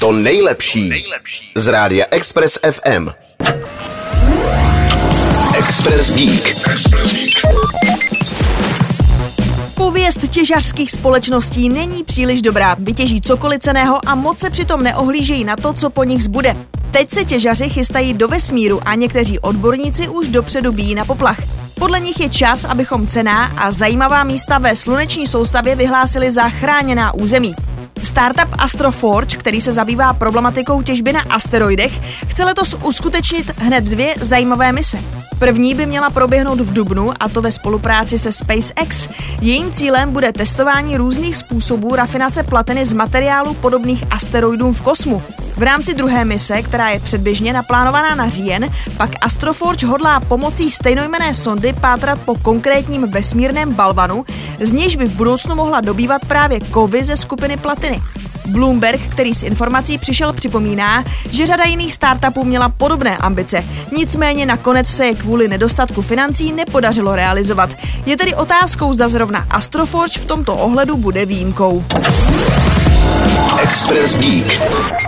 To nejlepší z rádia Express FM. Express Geek. Pověst těžařských společností není příliš dobrá. Vytěží cokoliv ceného a moc se přitom neohlížejí na to, co po nich zbude. Teď se těžaři chystají do vesmíru a někteří odborníci už dopředu bíjí na poplach. Podle nich je čas, abychom cená a zajímavá místa ve sluneční soustavě vyhlásili za chráněná území. Startup Astroforge, který se zabývá problematikou těžby na asteroidech, chce letos uskutečnit hned dvě zajímavé mise. První by měla proběhnout v Dubnu, a to ve spolupráci se SpaceX. Jejím cílem bude testování různých způsobů rafinace platiny z materiálů podobných asteroidům v kosmu. V rámci druhé mise, která je předběžně naplánovaná na říjen, pak Astroforge hodlá pomocí stejnojmené sondy pátrat po konkrétním vesmírném balvanu, z nějž by v budoucnu mohla dobývat právě kovy ze skupiny platiny. Bloomberg, který s informací přišel, připomíná, že řada jiných startupů měla podobné ambice. Nicméně nakonec se je kvůli nedostatku financí nepodařilo realizovat. Je tedy otázkou, zda zrovna Astroforge v tomto ohledu bude výjimkou. Express Geek.